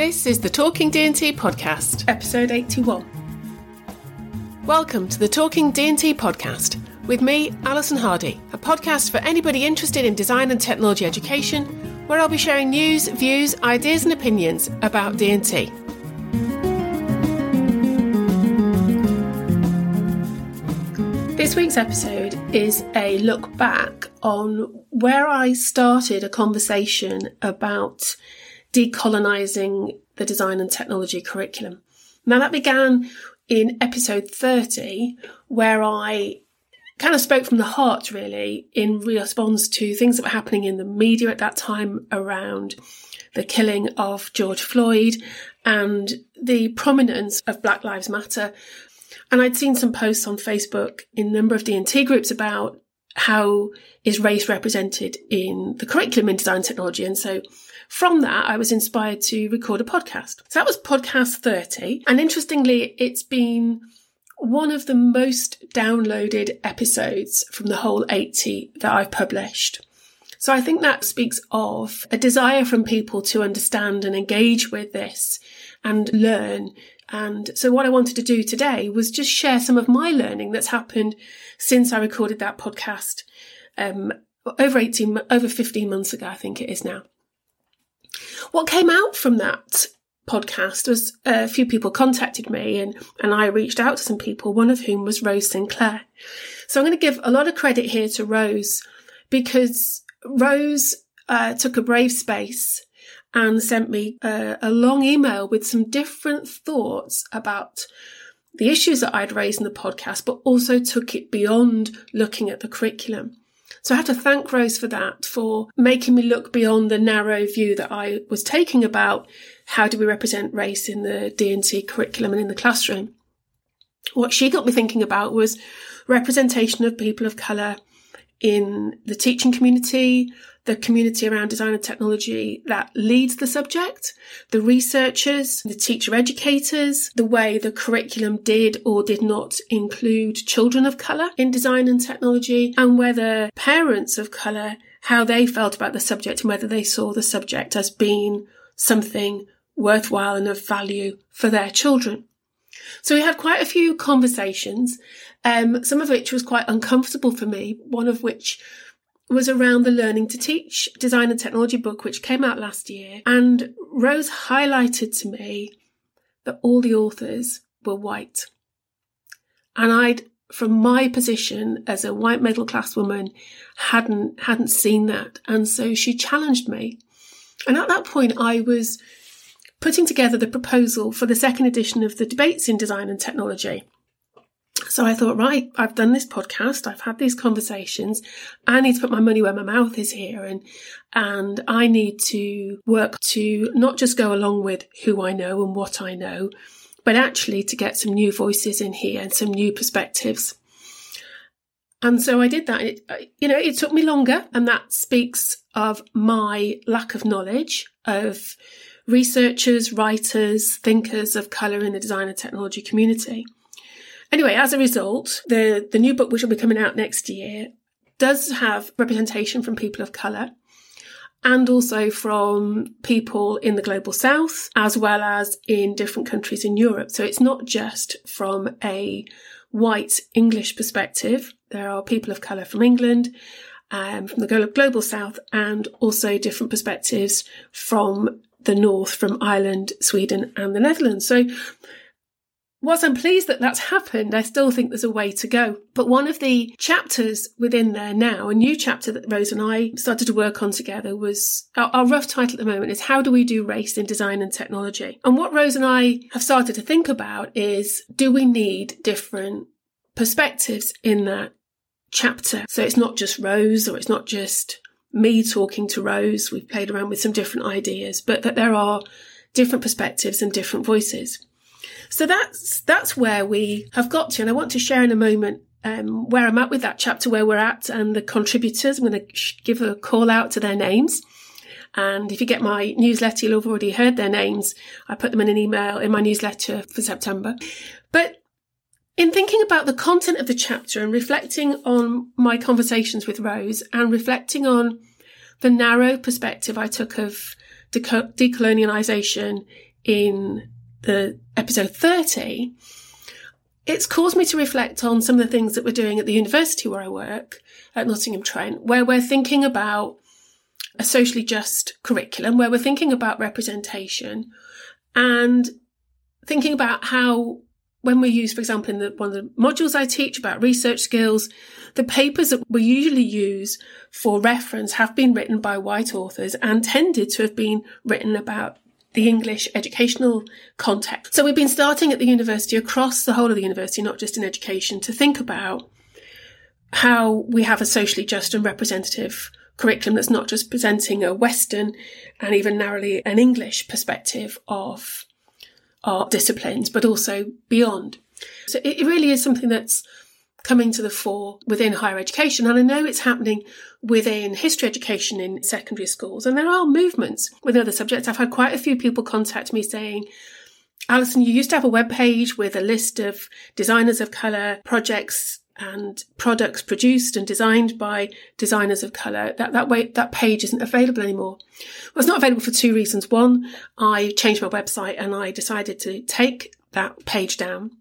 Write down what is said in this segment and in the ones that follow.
This is the Talking D&T podcast, episode 81. Welcome to the Talking D&T podcast with me, Alison Hardy, a podcast for anybody interested in design and technology education, where I'll be sharing news, views, ideas and opinions about D&T. This week's episode is a look back on where I started a conversation about decolonising the design and technology curriculum. Now that began in episode 30, where I kind of spoke from the heart really in response to things that were happening in the media at that time around the killing of George Floyd and the prominence of Black Lives Matter. And I'd seen some posts on Facebook in a number of D&T groups about how is race represented in the curriculum in design technology. And so from that, I was inspired to record a podcast. So that was podcast 30. And interestingly, it's been one of the most downloaded episodes from the whole 80 that I've published. So I think that speaks of a desire from people to understand and engage with this and learn. And so what I wanted to do today was just share some of my learning that's happened since I recorded that podcast um, over 18, over 15 months ago, I think it is now. What came out from that podcast was a few people contacted me and, and I reached out to some people, one of whom was Rose Sinclair. So I'm going to give a lot of credit here to Rose because Rose uh, took a brave space and sent me a, a long email with some different thoughts about the issues that I'd raised in the podcast, but also took it beyond looking at the curriculum. So I have to thank Rose for that, for making me look beyond the narrow view that I was taking about how do we represent race in the D&T curriculum and in the classroom. What she got me thinking about was representation of people of colour in the teaching community, the community around design and technology that leads the subject, the researchers, the teacher educators, the way the curriculum did or did not include children of colour in design and technology, and whether parents of colour, how they felt about the subject and whether they saw the subject as being something worthwhile and of value for their children. So we had quite a few conversations, um, some of which was quite uncomfortable for me, one of which was around the Learning to Teach Design and Technology book, which came out last year. And Rose highlighted to me that all the authors were white. And I'd, from my position as a white middle class woman, hadn't, hadn't seen that. And so she challenged me. And at that point, I was putting together the proposal for the second edition of the debates in design and technology. So I thought, right, I've done this podcast, I've had these conversations, I need to put my money where my mouth is here and and I need to work to not just go along with who I know and what I know, but actually to get some new voices in here and some new perspectives. And so I did that. It, uh, you know, it took me longer, and that speaks of my lack of knowledge of researchers, writers, thinkers of colour in the design and technology community. Anyway, as a result, the, the new book, which will be coming out next year, does have representation from people of colour and also from people in the global south, as well as in different countries in Europe. So it's not just from a white English perspective. There are people of colour from England, um, from the global south, and also different perspectives from the north from Ireland, Sweden, and the Netherlands. So Whilst I'm pleased that that's happened, I still think there's a way to go. But one of the chapters within there now, a new chapter that Rose and I started to work on together was our, our, rough title at the moment is How Do We Do Race in Design and Technology? And what Rose and I have started to think about is do we need different perspectives in that chapter? So it's not just Rose or it's not just me talking to Rose. We've played around with some different ideas, but that there are different perspectives and different voices. So that's that's where we have got to, and I want to share in a moment um, where I'm at with that chapter, where we're at, and the contributors. I'm going to give a call out to their names. And if you get my newsletter, you'll have already heard their names. I put them in an email in my newsletter for September. But in thinking about the content of the chapter and reflecting on my conversations with Rose and reflecting on the narrow perspective I took of decolonialization in the episode 30, it's caused me to reflect on some of the things that we're doing at the university where I work at Nottingham Trent, where we're thinking about a socially just curriculum, where we're thinking about representation and thinking about how when we use, for example, in the, one of the modules I teach about research skills, the papers that we usually use for reference have been written by white authors and tended to have been written about the English educational context. So we've been starting at the university across the whole of the university, not just in education, to think about how we have a socially just and representative curriculum that's not just presenting a Western and even narrowly an English perspective of our disciplines, but also beyond. So it really is something that's coming to the fore within higher education. And I know it's happening within history education in secondary schools. And there are movements with other subjects. I've had quite a few people contact me saying, Alison, you used to have a web page with a list of designers of colour projects and products produced and designed by designers of colour. That, that way, that page isn't available anymore. Well, it's not available for two reasons. One, I changed my website and I decided to take that page down.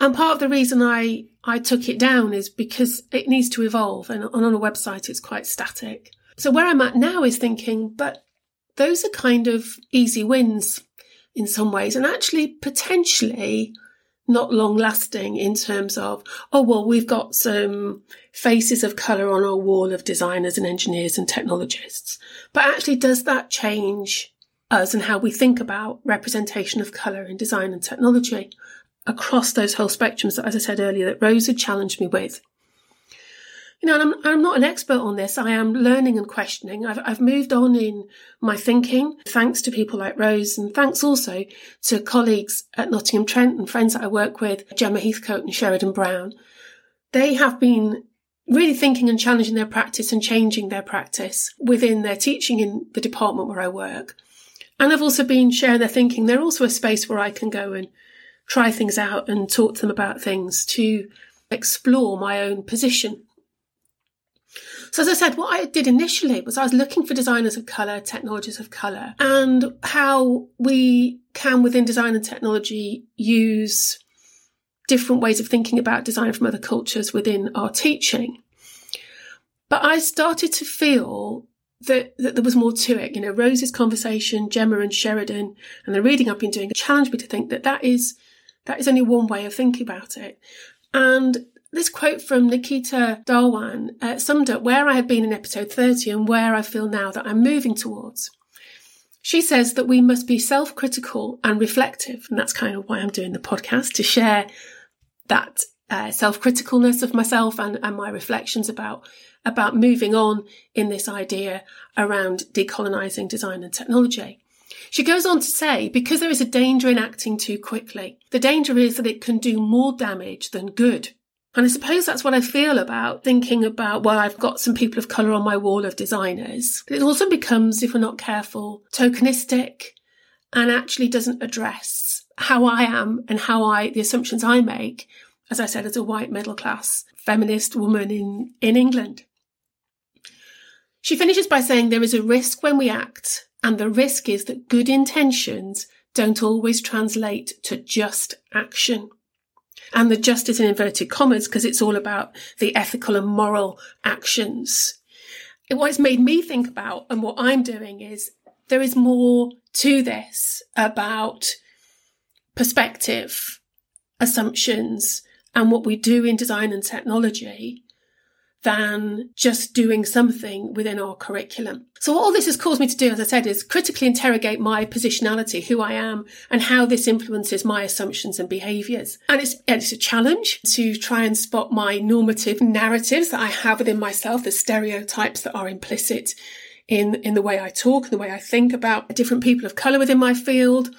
And part of the reason I, I took it down is because it needs to evolve and on a website it's quite static. So where I'm at now is thinking, but those are kind of easy wins in some ways and actually potentially not long lasting in terms of, oh, well, we've got some faces of colour on our wall of designers and engineers and technologists. But actually, does that change us and how we think about representation of colour in design and technology? Across those whole spectrums that, as I said earlier, that Rose had challenged me with. You know, I'm, I'm not an expert on this. I am learning and questioning. I've, I've moved on in my thinking, thanks to people like Rose, and thanks also to colleagues at Nottingham Trent and friends that I work with, Gemma Heathcote and Sheridan Brown. They have been really thinking and challenging their practice and changing their practice within their teaching in the department where I work. And I've also been sharing their thinking. They're also a space where I can go and try things out and talk to them about things to explore my own position. So as I said, what I did initially was I was looking for designers of colour, technologies of colour, and how we can within design and technology use different ways of thinking about design from other cultures within our teaching. But I started to feel that, that there was more to it. You know, Rose's conversation, Gemma and Sheridan, and the reading I've been doing challenged me to think that that is that is only one way of thinking about it. And this quote from Nikita Dhawan uh, summed up where I have been in episode 30 and where I feel now that I'm moving towards. She says that we must be self critical and reflective. And that's kind of why I'm doing the podcast to share that uh, self criticalness of myself and, and my reflections about, about moving on in this idea around decolonizing design and technology. She goes on to say, because there is a danger in acting too quickly, the danger is that it can do more damage than good. And I suppose that's what I feel about thinking about, well, I've got some people of colour on my wall of designers. It also becomes, if we're not careful, tokenistic and actually doesn't address how I am and how I, the assumptions I make, as I said, as a white middle class feminist woman in, in England. She finishes by saying there is a risk when we act and the risk is that good intentions don't always translate to just action. And the just is in inverted commas, because it's all about the ethical and moral actions. What it's made me think about and what I'm doing is there is more to this about perspective, assumptions, and what we do in design and technology than just doing something within our curriculum. So all this has caused me to do, as I said, is critically interrogate my positionality, who I am, and how this influences my assumptions and behaviours. And it's, it's a challenge to try and spot my normative narratives that I have within myself, the stereotypes that are implicit in, in the way I talk, the way I think about different people of colour within my field,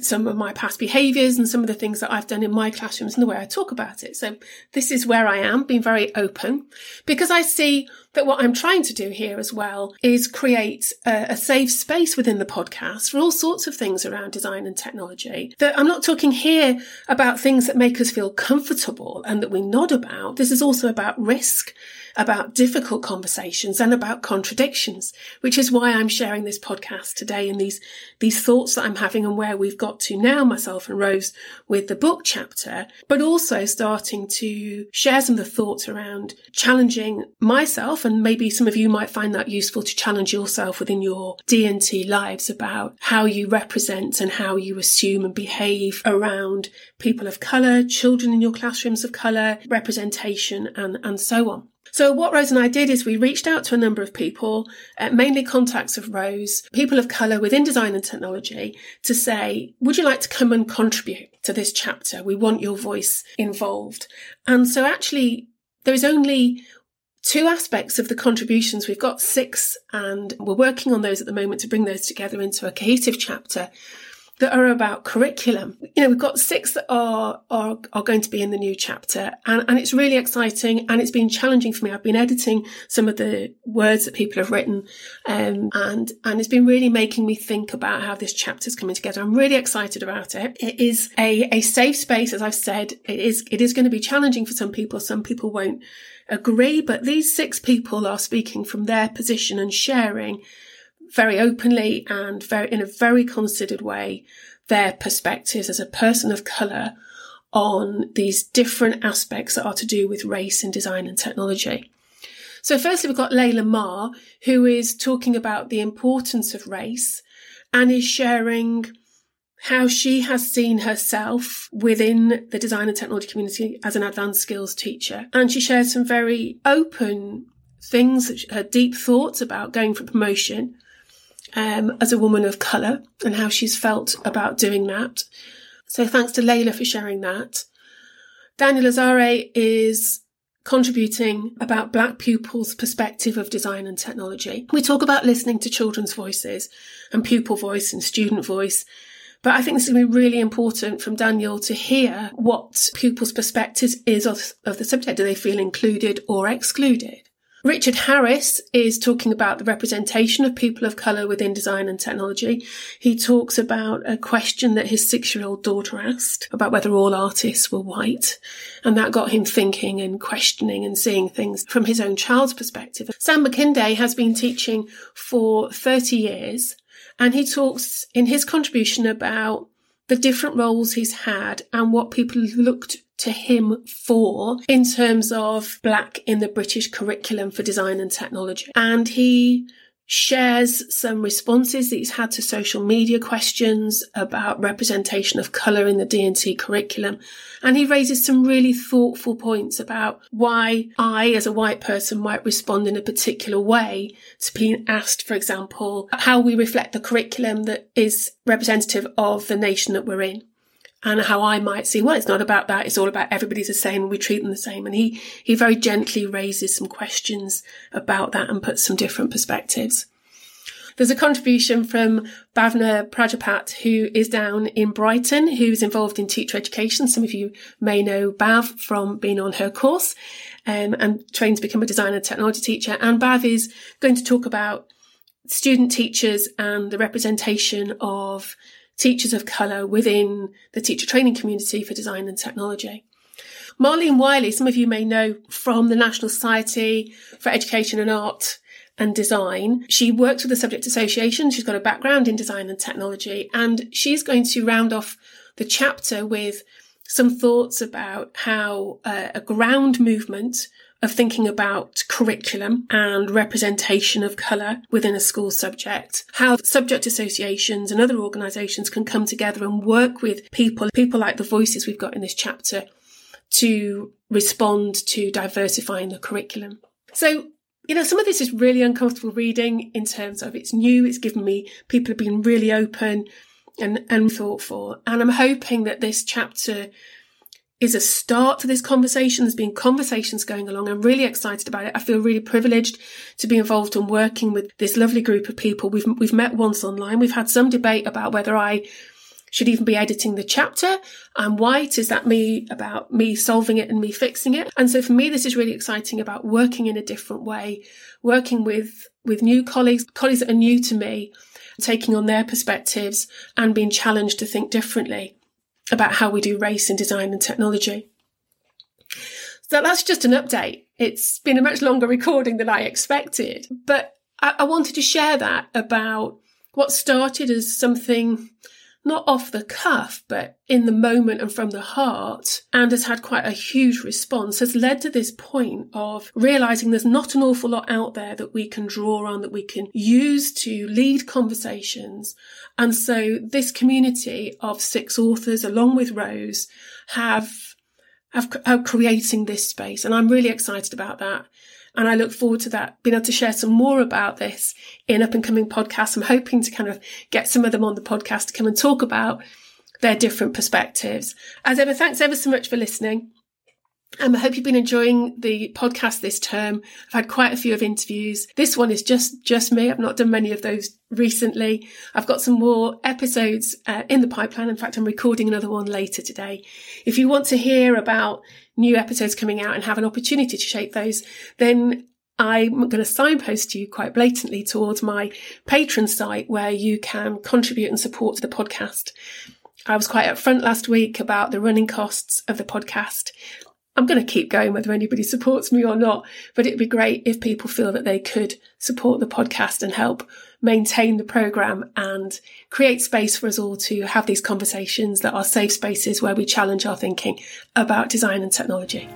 some of my past behaviors and some of the things that I've done in my classrooms and the way I talk about it. So this is where I am being very open because I see that what I'm trying to do here as well is create a, a, safe space within the podcast for all sorts of things around design and technology. That I'm not talking here about things that make us feel comfortable and that we nod about. This is also about risk about difficult conversations and about contradictions, which is why I'm sharing this podcast today and these, these thoughts that I'm having and where we've got to now, myself and Rose, with the book chapter, but also starting to share some of the thoughts around challenging myself. And maybe some of you might find that useful to challenge yourself within your D&T lives about how you represent and how you assume and behave around people of colour, children in your classrooms of colour, representation and, and so on. So what Rose and I did is we reached out to a number of people, uh, mainly contacts of Rose, people of colour within design and technology, to say, would you like to come and contribute to this chapter? We want your voice involved. And so actually, there is only two aspects of the contributions. We've got six and we're working on those at the moment to bring those together into a cohesive chapter that are about curriculum. You know, we've got six that are, are, are going to be in the new chapter and, and it's really exciting and it's been challenging for me. I've been editing some of the words that people have written, um, and, and it's been really making me think about how this chapter is coming together. I'm really excited about it. It is a, a safe space, as I've said. It is, it is going to be challenging for some people. Some people won't agree, but these six people are speaking from their position and sharing very openly and very in a very considered way their perspectives as a person of colour on these different aspects that are to do with race and design and technology. So firstly, we've got Layla Marr, who is talking about the importance of race and is sharing how she has seen herself within the design and technology community as an advanced skills teacher. And she shares some very open things, her deep thoughts about going for promotion, um, as a woman of colour and how she's felt about doing that. So thanks to Layla for sharing that. Daniel Azare is contributing about black pupils' perspective of design and technology. We talk about listening to children's voices and pupil voice and student voice. But I think this is going to be really important from Daniel to hear what pupils' perspectives is of, of the subject. Do they feel included or excluded? Richard Harris is talking about the representation of people of colour within design and technology. He talks about a question that his six year old daughter asked about whether all artists were white. And that got him thinking and questioning and seeing things from his own child's perspective. Sam Makinde has been teaching for 30 years and he talks in his contribution about the different roles he's had and what people looked to him for in terms of black in the British curriculum for design and technology. And he shares some responses that he's had to social media questions about representation of colour in the D&T curriculum. And he raises some really thoughtful points about why I, as a white person, might respond in a particular way to being asked, for example, how we reflect the curriculum that is representative of the nation that we're in and how I might see, well, it's not about that. It's all about everybody's the same we treat them the same. And he, he very gently raises some questions about that and puts some different perspectives. There's a contribution from Bhavna Prajapat, who is down in Brighton, who's involved in teacher education. Some of you may know Bav from being on her course um, and trained to become a design and technology teacher. And Bav is going to talk about student teachers and the representation of teachers of colour within the teacher training community for design and technology. Marlene Wylie, some of you may know from the National Society for Education and Art and Design. She works with the Subject Association. She's got a background in design and technology, and she's going to round off the chapter with some thoughts about how uh, a ground movement of thinking about curriculum and representation of colour within a school subject, how subject associations and other organisations can come together and work with people, people like the voices we've got in this chapter, to respond to diversifying the curriculum. So you know, some of this is really uncomfortable reading in terms of it's new, it's given me, people have been really open and, and thoughtful. And I'm hoping that this chapter is a start to this conversation. There's been conversations going along. I'm really excited about it. I feel really privileged to be involved in working with this lovely group of people. We've, we've met once online. We've had some debate about whether I should even be editing the chapter. I'm white. Is that me about me solving it and me fixing it? And so for me, this is really exciting about working in a different way, working with, with new colleagues, colleagues that are new to me, taking on their perspectives and being challenged to think differently about how we do race in design and technology. So that's just an update. It's been a much longer recording than I expected, but I, I wanted to share that about what started as something not off the cuff, but in the moment and from the heart, and has had quite a huge response, has led to this point of realizing there's not an awful lot out there that we can draw on, that we can use to lead conversations. And so this community of six authors, along with Rose, have have, creating this space. And I'm really excited about that. And I look forward to that, being able to share some more about this in up and coming podcasts. I'm hoping to kind of get some of them on the podcast to come and talk about their different perspectives. As ever, thanks ever so much for listening. Um, I hope you've been enjoying the podcast this term. I've had quite a few of interviews. This one is just, just me. I've not done many of those recently. I've got some more episodes uh, in the pipeline. In fact, I'm recording another one later today. If you want to hear about new episodes coming out and have an opportunity to shape those, then I'm going to signpost you quite blatantly towards my Patreon site where you can contribute and support the podcast. I was quite upfront last week about the running costs of the podcast. I'm going to keep going whether anybody supports me or not, but it'd be great if people feel that they could support the podcast and help maintain the program and create space for us all to have these conversations that are safe spaces where we challenge our thinking about design and technology.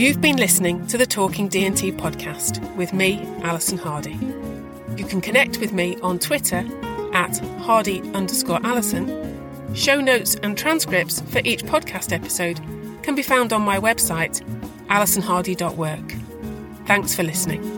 You've been listening to the Talking D&T podcast with me, Alison Hardy. You can connect with me on Twitter at hardy underscore Allison. Show notes and transcripts for each podcast episode can be found on my website, alisonhardy.work. Thanks for listening.